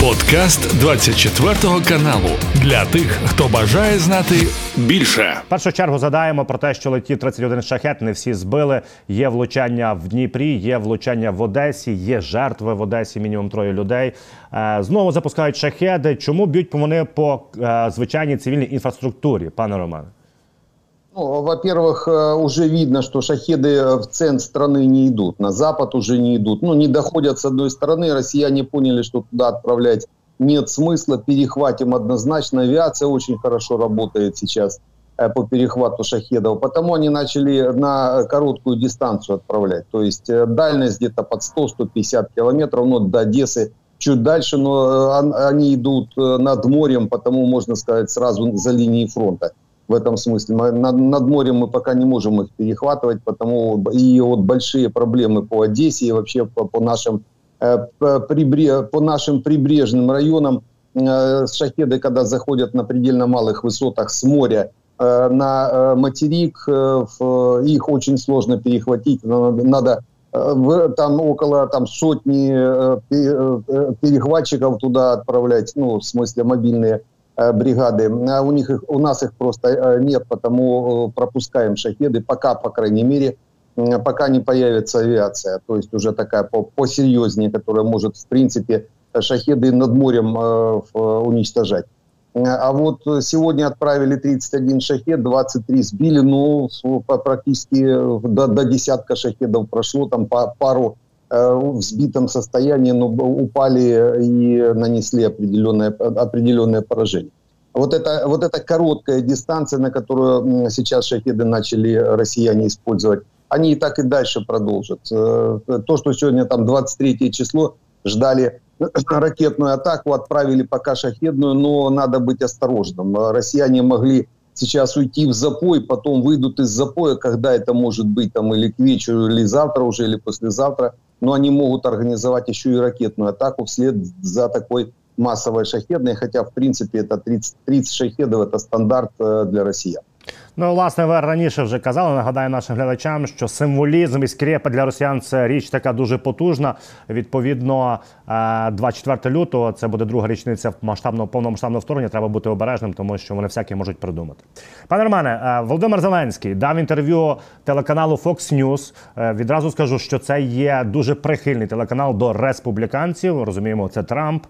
Подкаст 24 каналу для тих, хто бажає знати більше. Першу чергу задаємо про те, що летів 31 шахет. Не всі збили. Є влучання в Дніпрі, є влучання в Одесі, є жертви в Одесі. Мінімум троє людей. Е, знову запускають шахеди. Чому б'ють вони по е, звичайній цивільній інфраструктурі, пане Романе? Ну, во-первых, э, уже видно, что шахеды в центр страны не идут, на запад уже не идут. Ну, не доходят с одной стороны, россияне поняли, что туда отправлять нет смысла, перехватим однозначно. Авиация очень хорошо работает сейчас э, по перехвату шахедов, потому они начали на короткую дистанцию отправлять. То есть э, дальность где-то под 100-150 километров, но до Одессы чуть дальше, но они идут над морем, потому, можно сказать, сразу за линией фронта в этом смысле. Мы, над, над морем мы пока не можем их перехватывать, потому и вот большие проблемы по Одессе и вообще по, по нашим э, прибре, по нашим прибрежным районам. Э, шахеды, когда заходят на предельно малых высотах с моря э, на э, материк, э, их очень сложно перехватить. Надо, там около там сотни перехватчиков туда отправлять, ну, в смысле мобильные бригады. А у, них их, у нас их просто э, нет, потому э, пропускаем шахеды, пока, по крайней мере, пока не появится авиация. То есть уже такая посерьезнее, которая может, в принципе, шахеды над морем э, уничтожать. А вот сегодня отправили 31 шахед, 23 сбили, ну, практически до, до десятка шахедов прошло, там пару Э, в сбитом состоянии, но упали и нанесли определенное, определенное поражение. Вот это, вот эта короткая дистанция, на которую сейчас шахеды начали россияне использовать, они и так и дальше продолжат. Э, то, что сегодня там 23 число, ждали ракетную атаку, отправили пока шахедную, но надо быть осторожным. Россияне могли сейчас уйти в запой, потом выйдут из запоя, когда это может быть, там, или к вечеру, или завтра уже, или послезавтра – но они могут организовать еще и ракетную атаку вслед за такой массовой шахедной, хотя, в принципе, это 30, 30 шахедов – это стандарт э, для россиян. Ну, власне, ви раніше вже казали. Нагадаю нашим глядачам, що символізм і скрепа для росіян це річ така дуже потужна. Відповідно, 24 е, лютого це буде друга річниця масштабного повномасштабного вторгнення. Треба бути обережним, тому що вони всякі можуть придумати. Пане Романе, е, Володимир Зеленський дав інтерв'ю телеканалу Fox News. Е, відразу скажу, що це є дуже прихильний телеканал до республіканців. Розуміємо, це Трамп.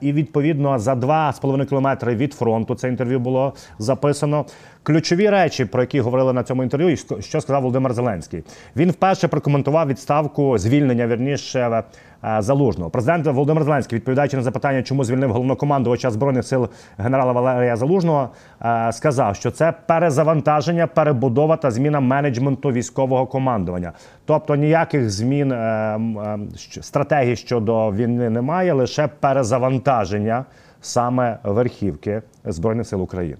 І відповідно за 2,5 кілометри від фронту це інтерв'ю було записано. Ключові речі, про які говорили на цьому інтерв'ю, і що сказав Володимир Зеленський. Він вперше прокоментував відставку звільнення вірніше е, залужного. Президент Володимир Зеленський, відповідаючи на запитання, чому звільнив головнокомандувача збройних сил генерала Валерія Залужного, е, сказав, що це перезавантаження, перебудова та зміна менеджменту військового командування. Тобто ніяких змін е, стратегії щодо війни немає, лише перезавантаження саме верхівки збройних сил України.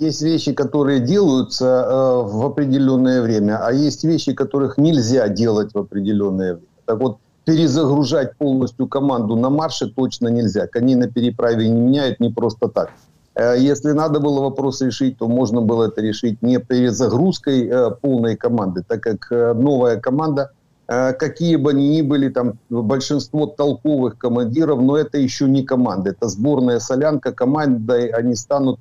Есть вещи, которые делаются э, в определенное время, а есть вещи, которых нельзя делать в определенное время. Так вот, перезагружать полностью команду на марше точно нельзя. Коней на переправе не меняют не просто так. Э, если надо было вопрос решить, то можно было это решить не перезагрузкой э, полной команды, так как э, новая команда, э, какие бы они ни были, там большинство толковых командиров, но это еще не команда, это сборная солянка, командой они станут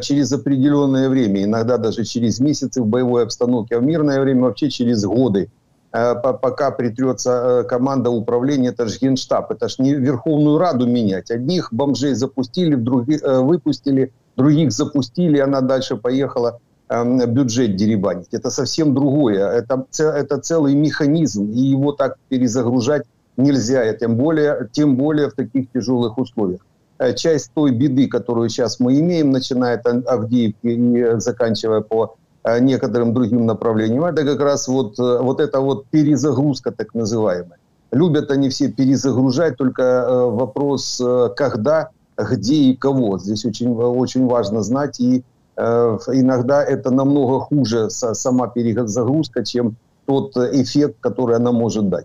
через определенное время, иногда даже через месяцы в боевой обстановке, а в мирное время вообще через годы, э, пока притрется э, команда управления, это же генштаб, это же не Верховную Раду менять. Одних бомжей запустили, других выпустили, других запустили, она дальше поехала эм, бюджет деребанить. Это совсем другое. Это, это целый механизм, и его так перезагружать нельзя, тем более, тем более в таких тяжелых условиях. Э, часть той беды, которую сейчас мы имеем, начиная от Авдеевки и заканчивая по э, некоторым другим направлениям, это как раз вот, э, вот эта вот перезагрузка так называемая. Любят они все перезагружать, только вопрос когда, где и кого. Здесь очень, очень важно знать, и иногда это намного хуже сама перезагрузка, чем тот эффект, который она может дать.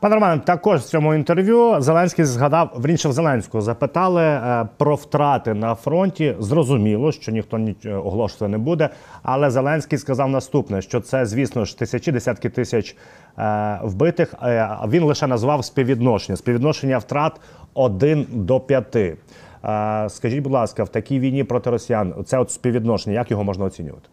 Пане Романе, також в цьому інтерв'ю Зеленський згадав Вріншев Зеленського. Запитали е, про втрати на фронті. Зрозуміло, що ніхто нічого оголошувати не буде. Але Зеленський сказав наступне: що це, звісно ж, тисячі, десятки тисяч е, вбитих. Е, він лише назвав співвідношення. Співвідношення втрат 1 до 5. Е, скажіть, будь ласка, в такій війні проти росіян це от співвідношення, як його можна оцінювати?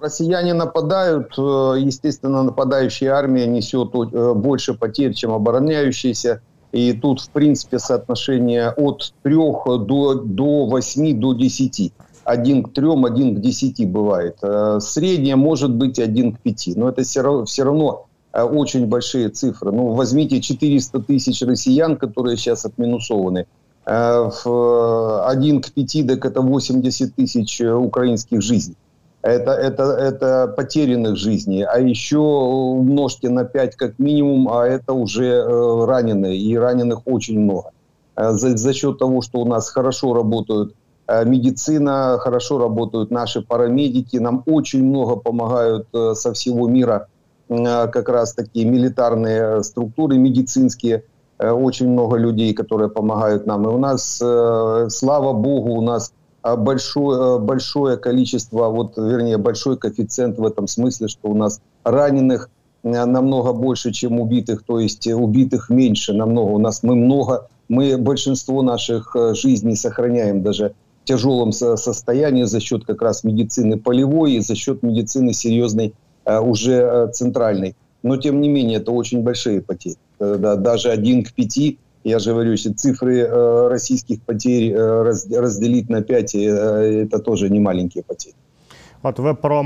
Россияне нападают, э, естественно, нападающая армия несет э, больше потерь, чем обороняющаяся. И тут, в принципе, соотношение от 3 до, до 8, до 10. Один к 3, один к 10 бывает. Э, средняя может быть 1 к 5. Но это все равно очень большие цифры. Ну, возьмите 400 тысяч россиян, которые сейчас отминусованы. В 1 к 5, так это 80 тысяч украинских жизней это, это, это потерянных жизней, а еще умножьте на 5 как минимум, а это уже э, раненые, и раненых очень много. Э, за, за счет того, что у нас хорошо работают э, медицина, хорошо работают наши парамедики, нам очень много помогают со всего мира как раз такие милитарные структуры медицинские, очень много людей, которые помогают нам. И у нас, слава богу, у нас большое, большое количество, вот, вернее, большой коэффициент в этом смысле, что у нас раненых э, намного больше, чем убитых, то есть убитых меньше намного. У нас мы много, мы большинство наших э, жизней сохраняем даже в тяжелом состоянии за счет как раз медицины полевой и за счет медицины серьезной э, уже центральной. Но тем не менее это очень большие потери. Даже один к пяти я же говорю, если цифры э, российских потерь э, разделить на 5, э, это тоже не маленькие потери. От ви про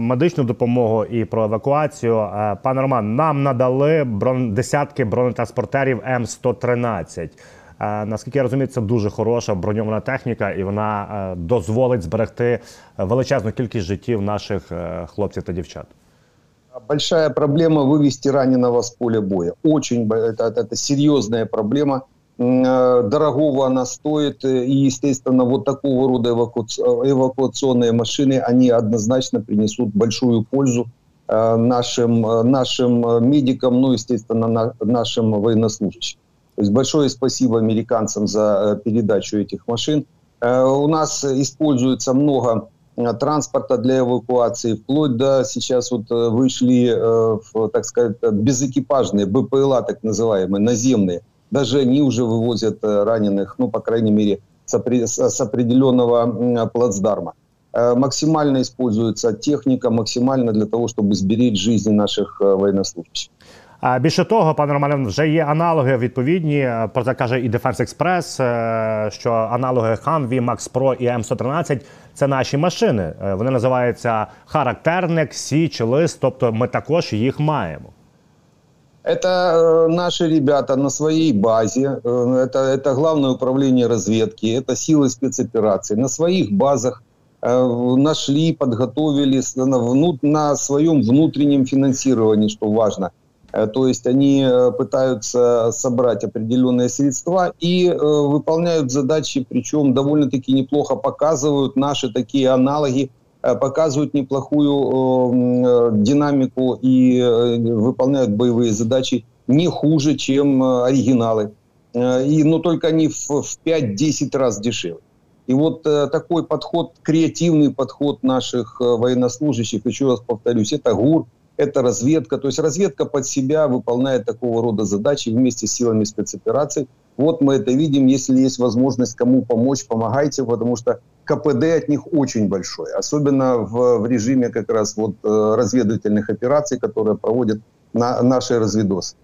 медичну допомогу і про евакуацію. Пане Роман, нам надали брон... десятки бронетранспортерів М113. Наскільки я розумію, це дуже хороша броньована техніка, і вона дозволить зберегти величезну кількість життів наших хлопців та дівчат. Большая проблема вывести раненого с поля боя. Очень это, это серьезная проблема. Э, дорогого она стоит, и, естественно, вот такого рода эвакуационные машины, они однозначно принесут большую пользу э, нашим, э, нашим медикам, ну, естественно, нашим военнослужащим. То есть большое спасибо американцам за передачу этих машин. У нас используется много Э, транспорта для эвакуации, вплоть до сейчас вот э, вышли, э, так сказать, безэкипажные БПЛА, так называемые, наземные. Даже они уже вывозят раненых, ну, по крайней мере, с определенного плацдарма. Максимально используется техника, максимально для того, чтобы сберечь жизни наших военнослужащих. Більше того, пане Романе, вже є аналоги відповідні. Про це каже і Defense Express, що аналоги Humvee, Max Pro і М113 це наші машини. Вони називаються характерник, січ, лист. Тобто ми також їх маємо. Это наши ребята на своей базе, это, это главное управление разведки, это силы спецопераций. На своих базах нашли, подготовили на, на своем внутреннем финансировании, что важно – Э, то есть они э, пытаются собрать определенные средства и э, выполняют задачи, причем довольно-таки неплохо показывают наши такие аналоги, показывают неплохую динамику и выполняют боевые задачи не хуже, чем оригиналы. И, но только они в, в 5-10 раз дешевле. И вот такой подход, креативный подход наших военнослужащих, еще раз повторюсь, это ГУР, это разведка. То есть разведка под себя выполняет такого рода задачи вместе с силами спецопераций. Вот мы это видим. Если есть возможность кому помочь, помогайте, потому что КПД от них очень большой. Особенно в, в режиме как раз вот э, разведывательных операций, которые проводят на, наши разведосы.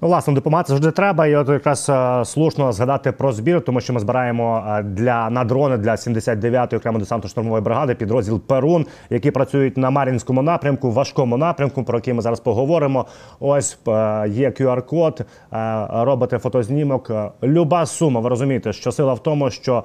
Ну, власне, допомагати завжди треба. І от якраз е, слушно згадати про збір, тому що ми збираємо е, для на дрони для 79-ї окремо десантно штурмової бригади підрозділ Перун, які працюють на Мар'їнському напрямку, важкому напрямку, про який ми зараз поговоримо. Ось е, є QR-код, робите фотознімок. Люба сума. Ви розумієте, що сила в тому, що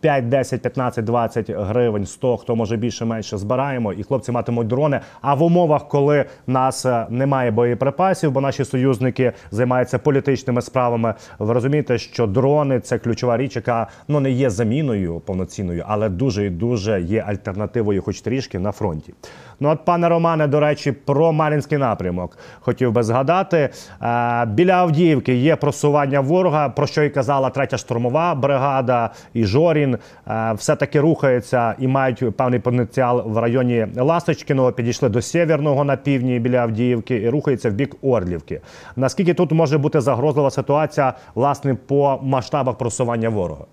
5, 10, 15, 20 гривень, 100, хто може більше менше збираємо, і хлопці матимуть дрони. А в умовах, коли нас немає боєприпасів, бо наші союзники Займається політичними справами. Ви розумієте, що дрони це ключова річ, яка ну не є заміною повноцінною, але дуже і дуже є альтернативою, хоч трішки на фронті. Ну от, пане Романе, до речі, про Мар'їнський напрямок хотів би згадати. Е, біля Авдіївки є просування ворога, про що і казала третя штурмова бригада і Жорін. Е, все таки рухається і мають певний потенціал в районі Ласточкіного. Підійшли до Сєвєрного на півдні біля Авдіївки і рухаються в бік Орлівки. Наскільки тут може бути загрозлива ситуація власне по масштабах просування ворога?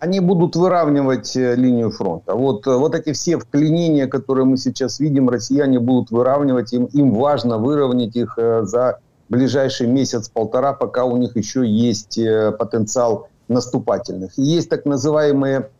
Они будут выравнивать э, линию фронта. Вот, э, вот эти все вклинения, которые мы сейчас видим, россияне будут выравнивать. Им, им важно выровнять их э, за ближайший месяц-полтора, пока у них еще есть потенциал наступательных. Есть так называемые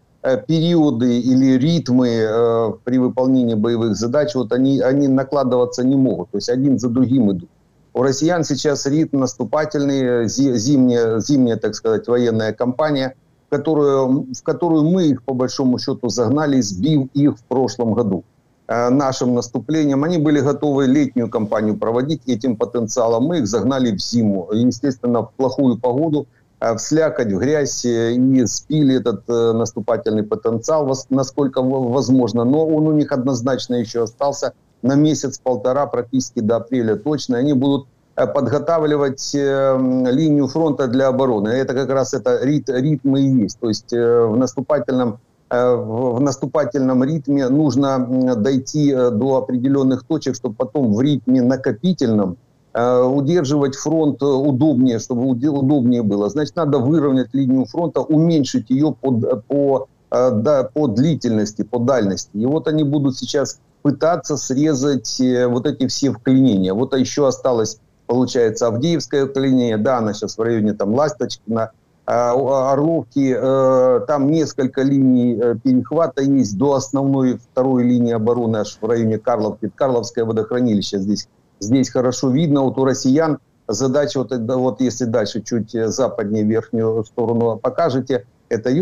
периоды или ритмы при выполнении боевых задач, вот они, они накладываться не могут. То есть один за другим идут. У россиян сейчас ритм наступательный, зимняя, зимняя так сказать, военная кампания – которую, в которую мы их, по большому счету, загнали, сбив их в прошлом году э, нашим наступлением. Они были готовы летнюю кампанию проводить этим потенциалом. Мы их загнали в зиму. Естественно, в плохую погоду, э, в слякоть, в грязь э, и спили этот наступательный потенциал, насколько возможно. Но он у них однозначно еще остался на месяц-полтора, практически до апреля точно. Они будут подготавливать эм, линию фронта для обороны. Это как раз это рит, ритмы и есть. То есть э, в наступательном э, в наступательном ритме нужно дойти до определенных точек, чтобы потом в ритме накопительном удерживать фронт удобнее, чтобы удобнее было. Значит, надо выровнять линию фронта, уменьшить ее по, по, да, по длительности, по дальности. И вот они будут сейчас пытаться срезать вот эти все вклинения. Вот еще осталось получается, Авдеевская линия, да, она сейчас в районе там Ласточкина, а, Орловки, э, там несколько линий э, перехвата есть до основной второй линии обороны аж в районе Карловки. Карловское водохранилище здесь, здесь хорошо видно. Вот у россиян задача, вот, вот если дальше чуть западнее верхнюю сторону покажете, это э,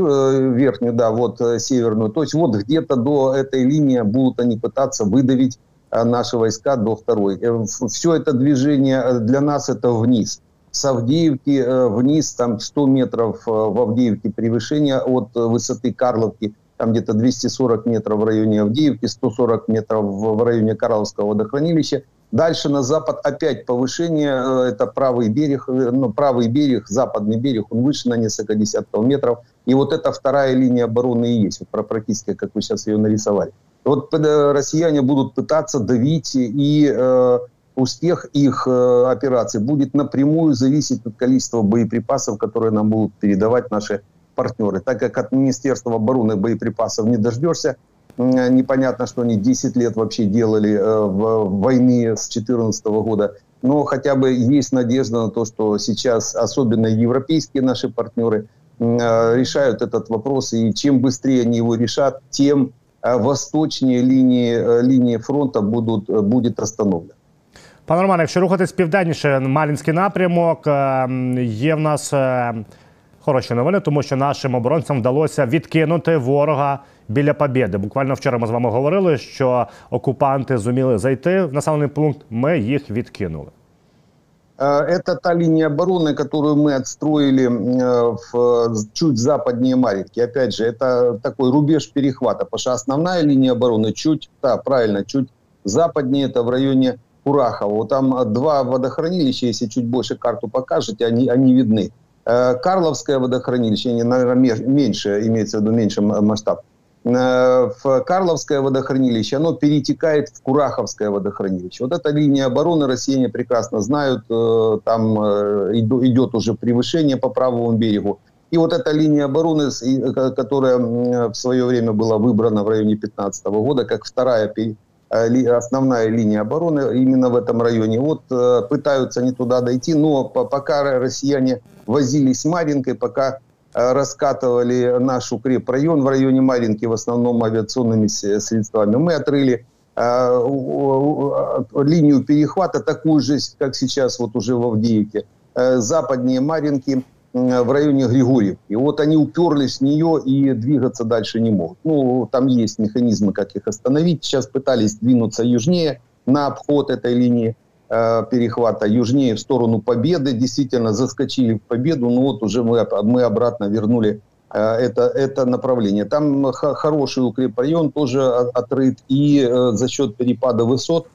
верхнюю, да, вот северную. То есть вот где-то до этой линии будут они пытаться выдавить Э, наши войска до второй. Э, Все это движение э, для нас это вниз. С Авдеевки вниз, там 100 метров в Авдеевке превышение от высоты Карловки, там где-то 240 метров в районе Авдеевки, 140 метров в районе Карловского водохранилища. Дальше на запад опять повышение, это правый берег, ну, правый берег, западный берег, он выше на несколько десятков метров. И вот эта вторая линия обороны и есть, практически, как вы сейчас ее нарисовали. Вот россияне будут пытаться давить, и э, успех их э, операций будет напрямую зависеть от количества боеприпасов, которые нам будут передавать наши партнеры. Так как от Министерства обороны боеприпасов не дождешься, э, непонятно, что они 10 лет вообще делали э, в войны с 2014 года. Но хотя бы есть надежда на то, что сейчас особенно европейские наши партнеры э, решают этот вопрос. И чем быстрее они его решат, тем восточні лінії лінії фронту будуть буде розстановлено. Пане Романе, якщо рухатись південніше, Малінський напрямок є в нас хороші новини, тому що нашим оборонцям вдалося відкинути ворога біля Побєди. Буквально вчора ми з вами говорили, що окупанти зуміли зайти в населений пункт. Ми їх відкинули. Э, это та линия обороны, которую мы отстроили э, в, чуть западнее Маринки. Опять же, это такой рубеж перехвата, потому что основная линия обороны чуть, да, правильно, чуть западнее, это в районе Курахова. Там два водохранилища, если чуть больше карту покажете, они, они видны. Э, Карловское водохранилище, наверное, меньше, имеется в виду меньше масштаб. Э, в Карловское водохранилище, оно перетекает в Кураховское водохранилище. Вот эта линия обороны россияне прекрасно знают, э, там э, идет уже превышение по правому берегу. И вот эта линия обороны, которая в свое время была выбрана в районе 2015 года, как вторая основная линия обороны именно в этом районе. Вот пытаются они туда дойти, но пока россияне возились с Маринкой, пока раскатывали наш укрепрайон в районе Маринки, в основном авиационными средствами. Мы отрыли э, линию перехвата, такую же, как сейчас вот уже в Авдеевке, э, западнее Маринки, в районе Григорьев. И вот они уперлись в нее и двигаться дальше не могут. Ну, там есть механизмы, как их остановить. Сейчас пытались двинуться южнее на обход этой линии. Э, перехвата южнее в сторону победы. Действительно заскочили в победу, но вот уже мы, мы обратно вернули э, это, это направление. Там хороший укрепрайон тоже отрыт. И э, за счет перепада высот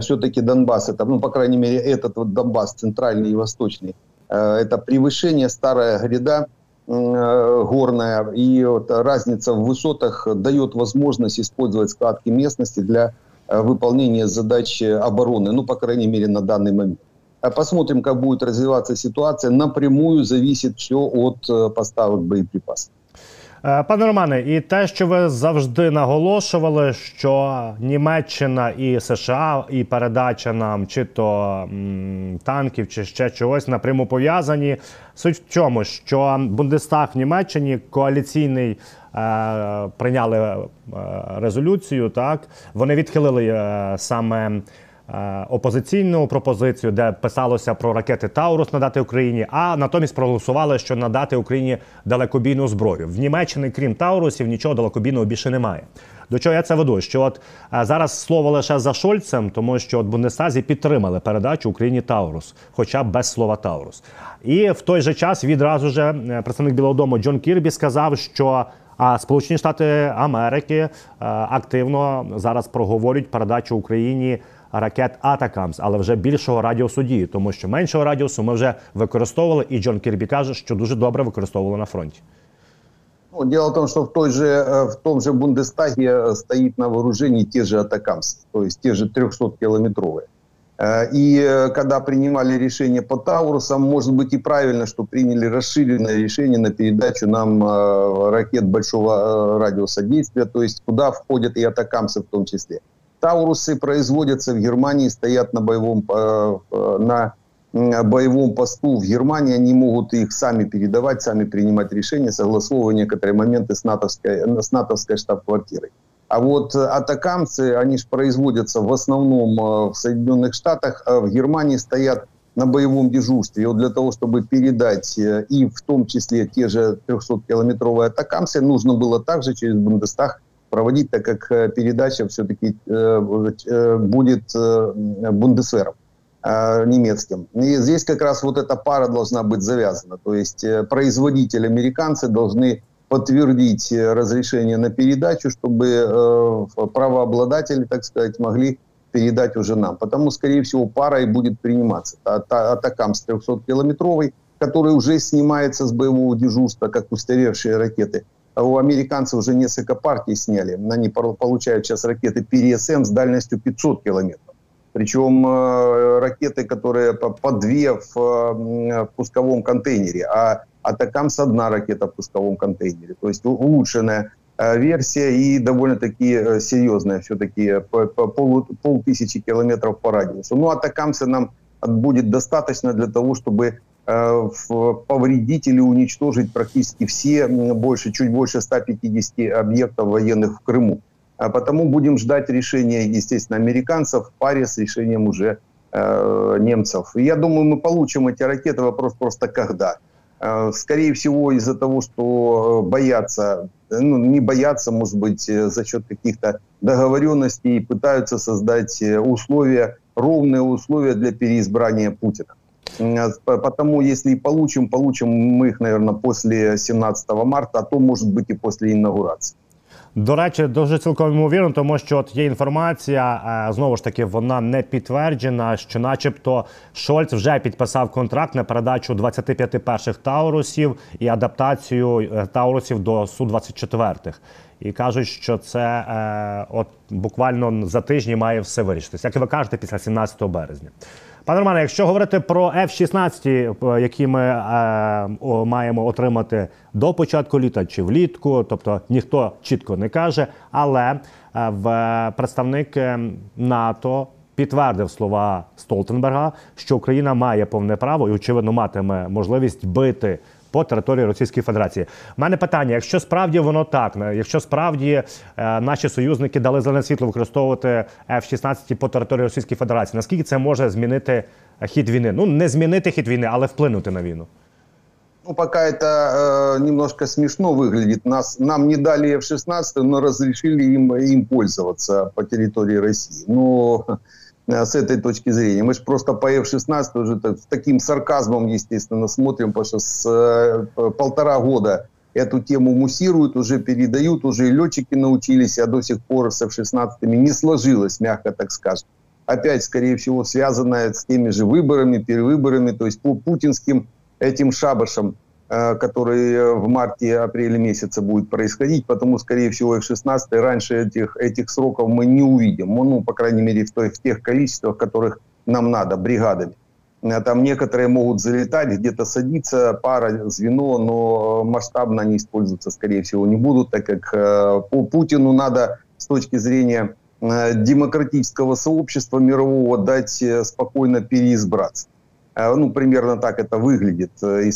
все-таки Донбасс, это, ну, по крайней мере, этот вот Донбасс, центральный и восточный, это превышение, старая гряда, горная, и вот разница в высотах дает возможность использовать складки местности для выполнения задач обороны, ну, по крайней мере, на данный момент. А посмотрим, как будет развиваться ситуация. Напрямую зависит все от э, поставок боєприпасів. Е, пане Романе, і те, що ви завжди наголошували, що Німеччина і США, і передача нам чи то танків, чи ще чогось напряму пов'язані. Суть в чому, що Бундестаг в Німеччині коаліційний е, прийняли е, резолюцію. Так вони відхилили е, саме. Е, опозиційну пропозицію, де писалося про ракети Таурус надати Україні, а натомість проголосували, що надати Україні далекобійну зброю. В Німеччині, крім Таурусів, нічого далекобійного більше немає. До чого я це веду? Що от е, зараз слово лише за Шольцем, тому що от Бундестазі підтримали передачу Україні Taurus, хоча б без слова Taurus. І в той же час відразу же е, представник Білого Дому Джон Кірбі сказав, що а Сполучені Штати Америки активно зараз проговорюють передачу Україні ракет Атакамс, але вже більшого радіусу дії, тому що меншого радіусу ми вже використовували, і Джон Кірбі каже, що дуже добре використовували на фронті. Ну, дело в том, что в, той же, э, в том же Бундестаге э, стоит на вооружении те же Атакамс, то есть те же 300-километровые. Э, и когда принимали решение по Таурусам, может быть и правильно, что приняли расширенное решение на передачу нам ракет большого радиуса действия, то есть куда входят и Атакамсы в том числе. Таурусы производятся в Германии, стоят на боевом, э, э, на боевом посту в Германии, они могут их сами передавать, сами принимать решения, согласовывая некоторые моменты с натовской, с натовской штаб-квартирой. А вот атакамцы, они же производятся в основном э, в Соединенных Штатах, а в Германии стоят на боевом дежурстве. И вот для того, чтобы передать и в том числе те же 300-километровые атакамсы, нужно было также через Бундестаг проводить, так как э, передача все-таки э, э, будет бундесвером немецким. И здесь как раз вот эта пара должна быть завязана. То есть производитель американцы должны подтвердить разрешение на передачу, чтобы правообладатели, так сказать, могли передать уже нам. Потому, скорее всего, пара и будет приниматься. Атакам с 300-километровой, который уже снимается с боевого дежурства, как устаревшие ракеты – у американцев уже несколько партий сняли. Они получают сейчас ракеты ПРСМ с дальностью 500 километров. Причем э, ракеты, которые по, по две в, в пусковом контейнере, а Атакамс одна ракета в пусковом контейнере. То есть улучшенная э, версия и довольно-таки э, серьезная, все-таки по, по пол, полтысячи километров по радиусу. Ну, Атакамса нам будет достаточно для того, чтобы Э, повредить или уничтожить практически все, больше, чуть больше 150 объектов военных в Крыму. А потому будем ждать решения, естественно, американцев в паре с решением уже э, немцев. Я думаю, мы получим эти ракеты. Вопрос просто когда. Э, скорее всего, из-за того, что боятся, ну, не боятся, может быть, за счет каких-то договоренностей, пытаются создать условия, ровные условия для переизбрания Путина. Потому, если и получим, получим мы их, наверное, после 17 марта, а то, может быть, и после інаугурації. До речі, дуже цілком ймовірно, тому що от є інформація, знову ж таки, вона не підтверджена, що, начебто, Шольц вже підписав контракт на передачу 25 перших таурусів і адаптацію е, таурусів до су 24 І кажуть, що це е, от буквально за тижні має все вирішитися. Як і ви кажете, після 17 березня. Пане Романе, якщо говорити про F-16, які ми е, маємо отримати до початку літа чи влітку, тобто ніхто чітко не каже, але е, в представник е, НАТО підтвердив слова Столтенберга, що Україна має повне право і очевидно матиме можливість бити по території Російської Федерації. У мене питання: якщо справді воно так, якщо справді е, наші союзники дали зелене світло використовувати F-16 по території Російської Федерації, наскільки це може змінити хід війни? Ну не змінити хід війни, але вплинути на війну. Ну, пока это э, немножко смешно выглядит. Нас, нам не дали F-16, но разрешили им, им пользоваться по территории России. Но с этой точки зрения. Мы же просто по F-16 уже с таким сарказмом, естественно, смотрим, потому что с э, полтора года эту тему муссируют, уже передают, уже и летчики научились, а до сих пор с F-16 не сложилось, мягко так скажем. Опять, скорее всего, связанное с теми же выборами, перевыборами, то есть по путинским этим шабашам, э, который в марте-апреле месяце будет происходить, потому, скорее всего, F-16 раньше этих, этих сроков мы не увидим, ну, по крайней мере, в, той, в тех количествах, которых нам надо, бригадами. Э, там некоторые могут залетать, где-то садиться, пара, звено, но масштабно они использоваться, скорее всего, не будут, так как э, по Путину надо с точки зрения э, демократического сообщества мирового дать спокойно переизбраться. Ну, примерно так это выглядит.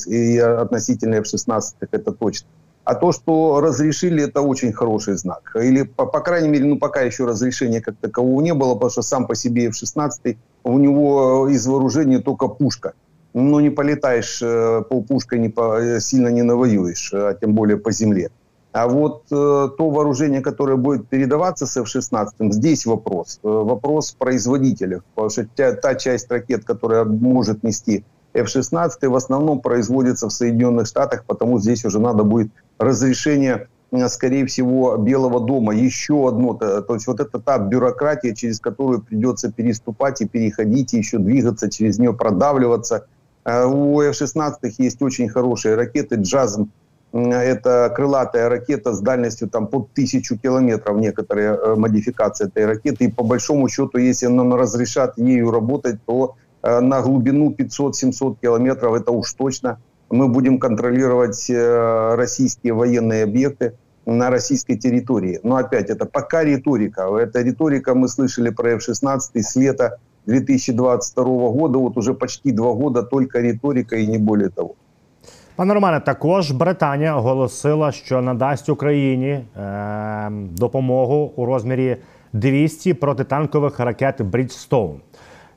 И относительно F-16 это точно. А то, что разрешили, это очень хороший знак. Или, по, по крайней мере, ну, пока еще разрешения как такового не было, потому что сам по себе F-16, у него из вооружения только пушка. Но не полетаешь э, по пушкой, не по, э, сильно не навоюешь, а тем более по земле. А вот э, то вооружение, которое будет передаваться с F-16, здесь вопрос. Э, вопрос в производителях. Потому что та, та часть ракет, которая может нести F-16, в основном производится в Соединенных Штатах, потому здесь уже надо будет разрешение, э, скорее всего, Белого дома. Еще одно, то есть вот это та бюрократия, через которую придется переступать и переходить, и еще двигаться, через нее продавливаться. Э, у F-16 есть очень хорошие ракеты «Джазм», это крылатая ракета с дальностью там под тысячу километров, некоторые э, модификации этой ракеты. И по большому счету, если нам разрешат ею работать, то на глубину 500-700 километров это уж точно мы будем контролировать э, российские военные объекты на российской территории. Но опять, это пока риторика. Это риторика мы слышали про F-16 с лета 2022 года. Вот уже почти два года только риторика и не более того. Пане Романе, також Британія оголосила, що надасть Україні е, допомогу у розмірі 200 протитанкових ракет Bridgestone.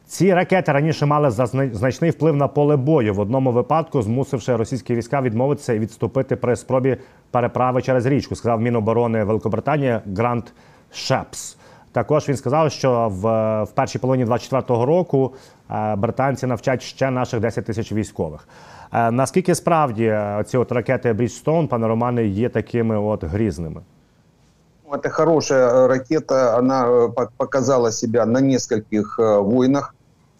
Ці ракети раніше мали значний вплив на поле бою в одному випадку, змусивши російські війська відмовитися і відступити при спробі переправи через річку. Сказав Міноборони Великобританії Грант Шепс. Також він сказав, що в, в першій половині 24-го року е, британці навчать ще наших 10 тисяч військових. Е, наскільки справді е, ці от ракети Брідстоун, пане Романе, є такими от грізними? Это хорошая ракета, она показала себя на нескольких войнах.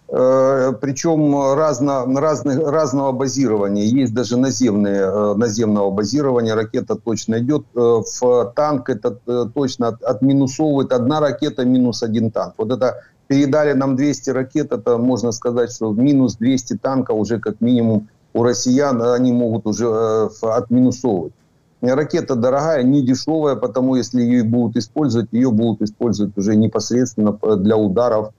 Э, причем разно, разных, разного базирования. Есть даже наземные, э, наземного базирования. Ракета точно идет. Э, в танк это точно отминусовывает одна ракета минус один танк. Вот это передали нам 200 ракет, это можно сказать, что минус 200 танков уже как минимум у россиян они могут уже отминусовывать. Ракета дорогая, не дешевая, потому если ее будут использовать, ее будут использовать уже непосредственно для ударов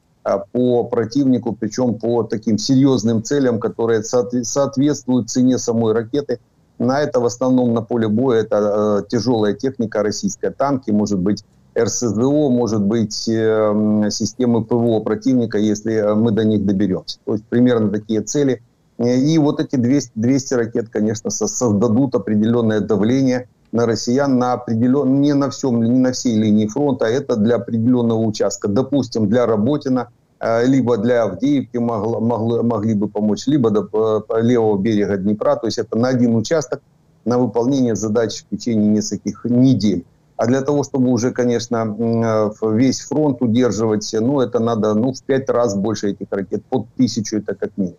по противнику, причем по таким серьезным целям, которые соответствуют цене самой ракеты. На это в основном на поле боя это э, тяжелая техника российская, танки, может быть РСЗО, может быть э, системы ПВО противника, если мы до них доберемся. То есть примерно такие цели. И вот эти 200, 200 ракет, конечно, создадут определенное давление на россиян на определен... не на всем, не на всей линии фронта, это для определенного участка. Допустим, для Работина, э, либо для Авдеевки могло, могло, могли бы помочь, либо до э, левого берега Днепра. То есть это на один участок на выполнение задач в течение нескольких недель. А для того, чтобы уже, конечно, э, весь фронт удерживать, ну, это надо ну, в пять раз больше этих ракет, под тысячу это как минимум.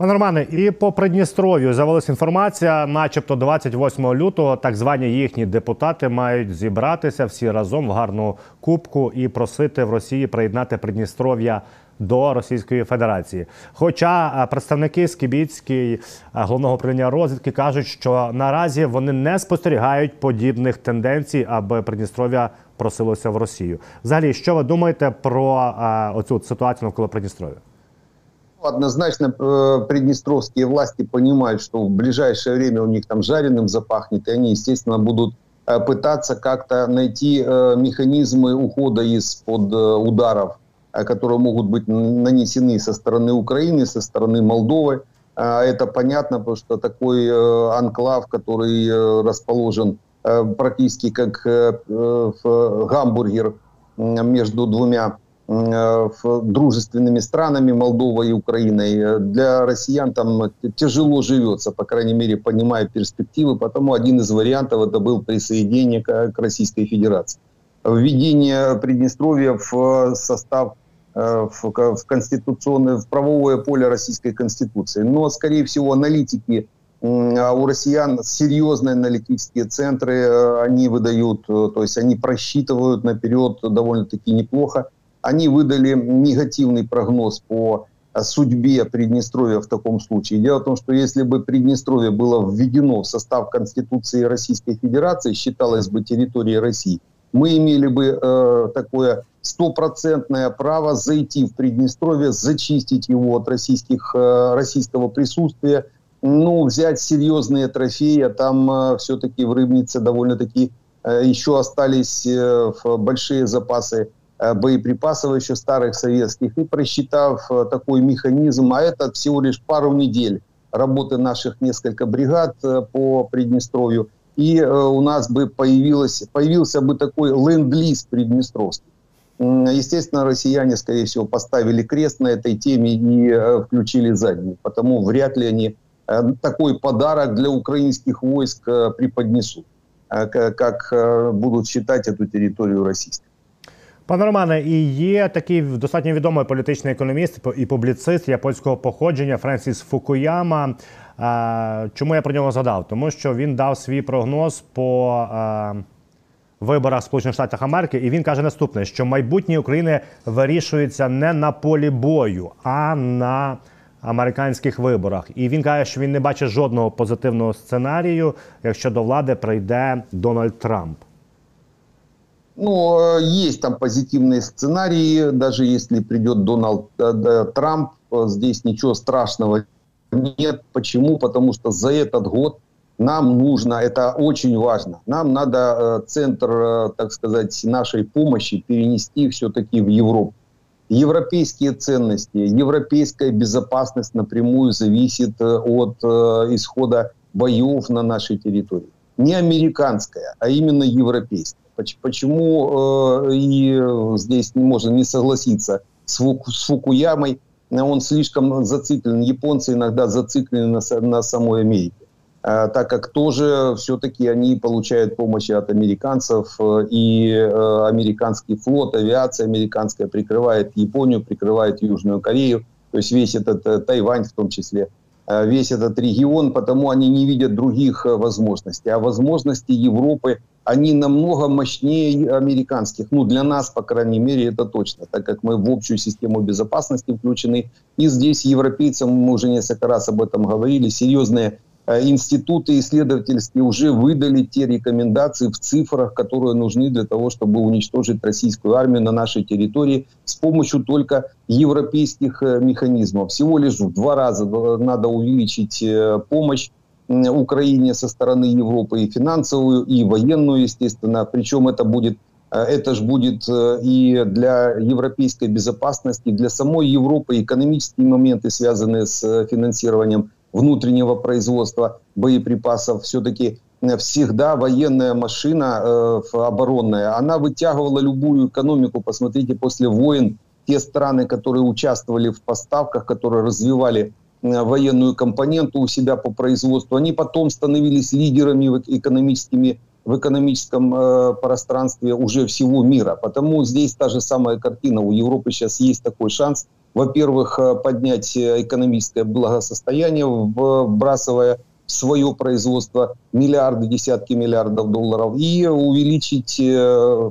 Пане Романе, і по Придністров'ю з'явилася інформація, начебто 28 лютого так звані їхні депутати мають зібратися всі разом в гарну кубку і просити в Росії приєднати Придністров'я до Російської Федерації. Хоча представники Скібіцької головного управління розвідки кажуть, що наразі вони не спостерігають подібних тенденцій, аби Придністров'я просилося в Росію. Взагалі, що ви думаєте про оцю ситуацію навколо Придністров'я? Однозначно э, приднестровские власти понимают, что в ближайшее время у них там жареным запахнет, и они, естественно, будут э, пытаться как-то найти э, механизмы ухода из-под ударов, которые могут быть нанесены со стороны Украины, со стороны Молдовы. Это понятно, потому что такой анклав, который расположен практически как гамбургер между двумя дружественными странами Молдовой и Украиной. Для россиян там тяжело живется, по крайней мере, понимая перспективы, потому один из вариантов это был присоединение к Российской Федерации. Введение Приднестровья в состав в, в конституционное, в правовое поле Российской Конституции. Но, скорее всего, аналитики а у россиян серьезные аналитические центры, э, они выдают, э, то есть они просчитывают наперед довольно-таки неплохо. Они выдали негативный прогноз по э, судьбе Приднестровья в таком случае. Дело в том, что если бы Приднестровье было введено в состав Конституции Российской Федерации, считалось бы территорией России, мы имели бы э, такое стопроцентное право зайти в Приднестровье, зачистить его от российских, э, российского присутствия, ну, взять серьезные трофеи, а там э, все-таки в Рыбнице довольно-таки э, еще остались э, большие запасы боеприпасов еще старых советских. И просчитав э, такой механизм, а это всего лишь пару недель работы наших несколько бригад э, по Приднестровью, и э, у нас бы появилось, появился бы такой ленд-лиз приднестровский. Естественно, россияне, скорее всего, поставили крест на этой теме и э, включили заднюю, потому вряд ли они Э, такой подарок для украинских войск э, преподнесут, э, как будуть считать эту територію російською. Пане Романе, і є такий достатньо відомий політичний економіст і публіцист японського походження Френсіс Фукуяма. Чому я про нього згадав? Тому що він дав свій прогноз по виборах Сполучених Штатів Америки, і він каже наступне: що майбутнє України вирішується не на полі бою, а на американських виборах. І він каже, що він не бачить жодного позитивного сценарію, якщо до влади прийде Дональд Трамп. Ну, есть там позитивные сценарии, даже если придет Дональд э, Трамп, здесь ничего страшного нет. Почему? Потому что за этот год нам нужно, это очень важно, нам надо э, центр, э, так сказать, нашей помощи перенести все-таки в Европу европейские ценности, европейская безопасность напрямую зависит э, от э, исхода боев на нашей территории. Не американская, а именно европейская. Почему э, и здесь можно не согласиться с, Фуку, с Фукуямой, он слишком зациклен, японцы иногда зациклены на, на самой Америке. Э, так как тоже все-таки они получают помощь от американцев, э, и э, американский флот, авиация американская прикрывает Японию, прикрывает Южную Корею, то есть весь этот Тайвань в том числе, весь этот регион, потому они не видят других возможностей. А возможности Европы, они намного мощнее американских. Ну, для нас, по крайней мере, это точно, так как мы в общую систему безопасности включены. И здесь европейцам, мы уже несколько раз об этом говорили, серьезные Э, институты исследовательские уже выдали те рекомендации в цифрах, которые нужны для того, чтобы уничтожить российскую армию на нашей территории с помощью только европейских э, механизмов. Всего лишь в два раза надо увеличить э, помощь Украине со стороны Европы и финансовую, и военную, естественно. Причем это будет это же будет и для европейской безопасности, для самой Европы экономические моменты, связанные с финансированием внутреннего производства боеприпасов, все-таки э, всегда военная машина э, оборонная, она вытягивала любую экономику. Посмотрите, после войн те страны, которые участвовали в поставках, которые развивали э, военную компоненту у себя по производству, они потом становились лидерами экономическими в экономическом э, пространстве уже всего мира. Потому здесь та же самая картина. У Европы сейчас есть такой шанс – во-первых, э, поднять э, экономическое благосостояние, вбрасывая в свое производство миллиарды, десятки миллиардов долларов, и увеличить, э,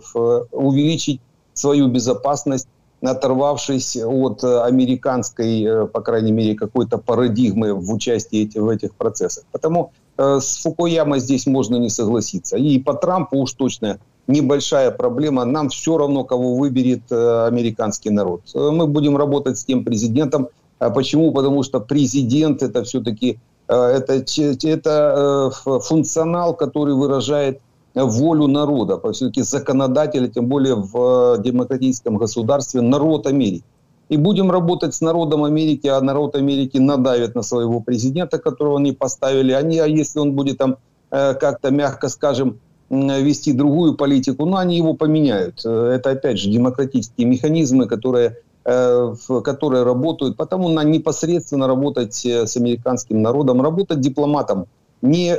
увеличить свою безопасность, оторвавшись от американской, по крайней мере, какой-то парадигмы в участии в этих процессах. Потому с Фукуяма здесь можно не согласиться. И по Трампу уж точно небольшая проблема. Нам все равно, кого выберет э, американский народ. Э, мы будем работать с тем президентом. А почему? Потому что президент это все-таки э, это, это функционал, который выражает волю народа. Все-таки законодатель, тем более в демократическом государстве, народ Америки. И будем работать с народом Америки, а народ Америки надавит на своего президента, которого они поставили. Они, а если он будет там как-то, мягко скажем, вести другую политику, но они его поменяют. Это, опять же, демократические механизмы, которые, которые работают. Потому надо непосредственно работать с американским народом, работать дипломатом не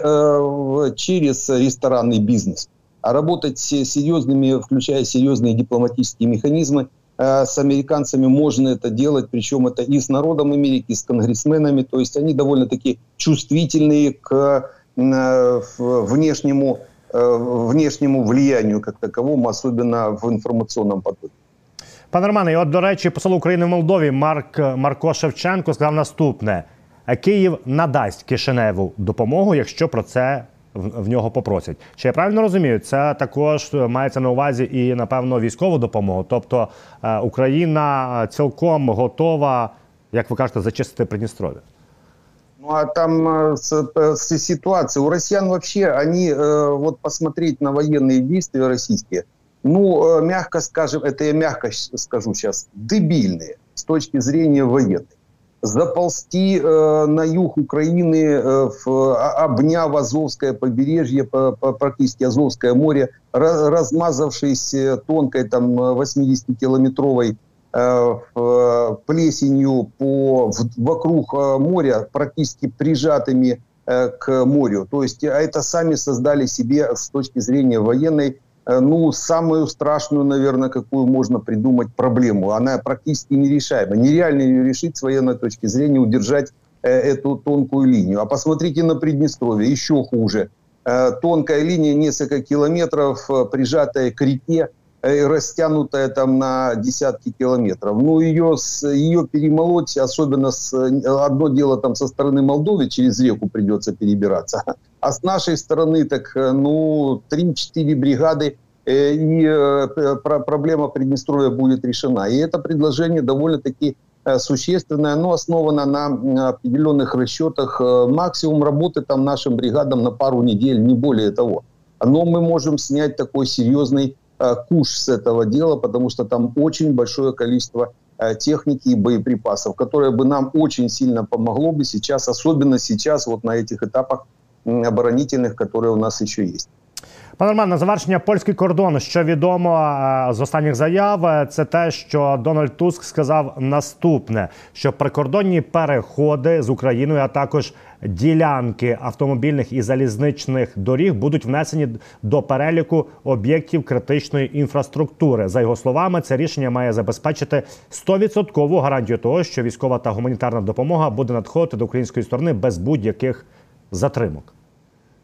через ресторанный бизнес, а работать с серьезными, включая серьезные дипломатические механизмы, Э, с американцами можно это делать, причем это и с народом Америки, и с конгрессменами, то есть они довольно-таки чувствительные к э, внешнему, э, внешнему влиянию как таковому, особенно в інформаційному потоці. Пане Романе, і от, до речі, посол України в Молдові Марк Марко Шевченко сказав наступне: Київ надасть Кишиневу допомогу, якщо про це в, в нього попросять. Чи я правильно розумію? Це також мається на увазі і напевно військову допомогу. Тобто е, Україна цілком готова, як ви кажете, зачистити Придністров'я. Ну а там э, с, с ситуация. У россиян вообще, они, э, вот посмотреть на военные действия российские, ну, э, мягко скажем, это я мягко скажу сейчас, дебильные с точки зрения военной Заползти э, на юг Украины, э, в, обняв Азовское побережье, по, по, практически Азовское море, раз, размазавшись тонкой там 80-километровой э, э, плесенью по, в, вокруг э, моря, практически прижатыми э, к морю. То есть а это сами создали себе с точки зрения военной Э, ну, самую страшную, наверное, какую можно придумать проблему. Она практически нерешаема. Нереально ее решить с военной точки зрения, удержать э, эту тонкую линию. А посмотрите на Приднестровье, еще хуже. Э, тонкая линия, несколько километров, прижатая к реке, растянутая там на десятки километров. Ну, ее, ее перемолоть, особенно с, одно дело там со стороны Молдовы, через реку придется перебираться, а с нашей стороны так, э, ну, 3-4 бригады, э, и э, проблема Приднестровья будет решена. И это предложение довольно-таки существенное, но основано на определенных расчетах. Максимум работы там нашим бригадам на пару недель, не более того. Но мы можем снять такой серьезный куш с этого дела, потому что там очень большое количество техники и боеприпасов, которое бы нам очень сильно помогло бы сейчас, особенно сейчас, вот на этих этапах оборонительних, які у нас ще є. Пане Роман, на завершення польський кордон, що відомо е, з останніх заяв, е, це те, що Дональд Туск сказав наступне: що прикордонні переходи з Україною, а також ділянки автомобільних і залізничних доріг будуть внесені до переліку об'єктів критичної інфраструктури. За його словами, це рішення має забезпечити 100% гарантію того, що військова та гуманітарна допомога буде надходити до української сторони без будь-яких затримок?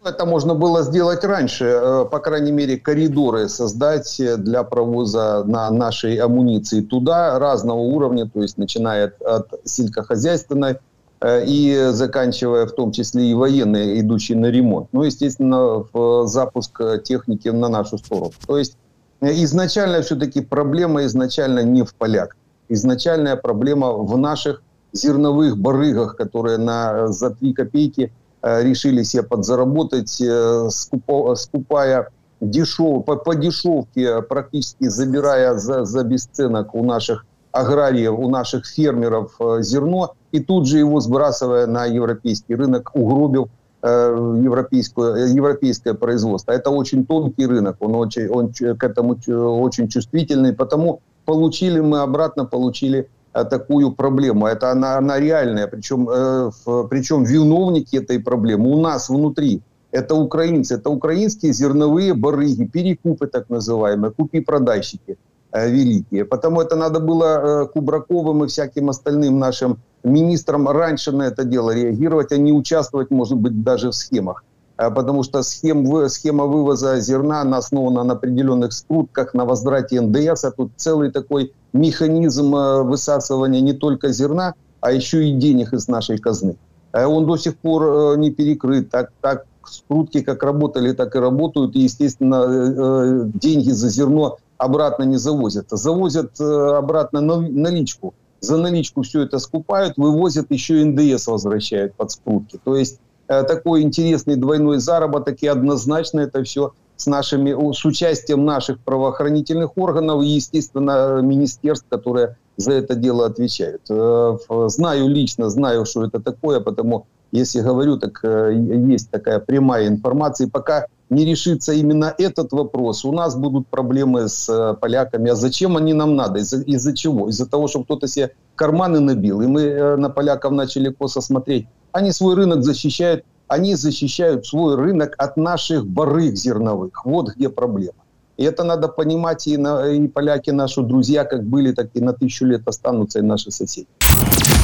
Это можно было сделать раньше, э, по крайней мере, коридоры создать для провоза на нашей амуниции туда разного уровня, то есть начиная от сельскохозяйственной э, и заканчивая в том числе и военные, идущие на ремонт. Ну, естественно, в запуск техники на нашу сторону. То есть э, изначально все-таки проблема изначально не в полях. Изначальная проблема в наших зерновых барыгах, которые на, за 3 копейки – Э, решили себе подзаработать, э, скупая дешев, по, по дешевке, практически забирая за, за бесценок у наших аграриев, у наших фермеров э, зерно, и тут же его сбрасывая на европейский рынок, угробив европейское, производство. Это очень тонкий рынок, он, очень, он к этому очень чувствительный, потому получили мы обратно, получили Э, такую проблему. Это она, она реальная, причем, э, причем виновники этой проблемы у нас внутри. Это украинцы, это украинские зерновые барыги, перекупы так называемые, купи-продайщики э, великие. Потому это надо было э, Кубраковым и всяким остальным нашим министрам раньше на это дело реагировать, а не участвовать, может быть, даже в схемах. Э, потому что схем, схема вывоза зерна она основана на определенных скрутках, на возврате НДС, а тут целый такой механизм э, высасывания не только зерна, а еще и денег из нашей казны. Э, он до сих пор не перекрыт. Так, так скрутки как работали, так и работают. И, естественно, деньги за зерно обратно не завозят. Завозят обратно наличку. За наличку все это скупают, вывозят, еще НДС возвращают под скрутки. То есть Э, такой интересный двойной заработок, и однозначно это все с, нашими, с участием наших правоохранительных органов и, естественно, министерств, которые за это дело отвечают. Э, знаю лично, знаю, что это такое, потому если говорю, так э, есть такая прямая информация. И пока не решится именно этот вопрос, у нас будут проблемы с э, поляками. А зачем они нам надо? Из-за, из чего? Из-за того, что кто-то себе карманы набил, и мы на поляков начали косо смотреть. Они свой рынок защищают, они защищают свой рынок от наших барыг зерновых. Вот где проблема. И это надо понимать, и, на, и поляки наши друзья, как были, так и на тысячу лет останутся, и наши соседи.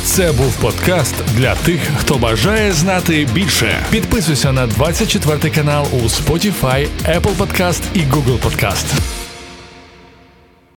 Це був подкаст для тих, хто бажає знати більше. Підписуйся на 24 канал у Spotify, Apple Podcast і Google Podcast.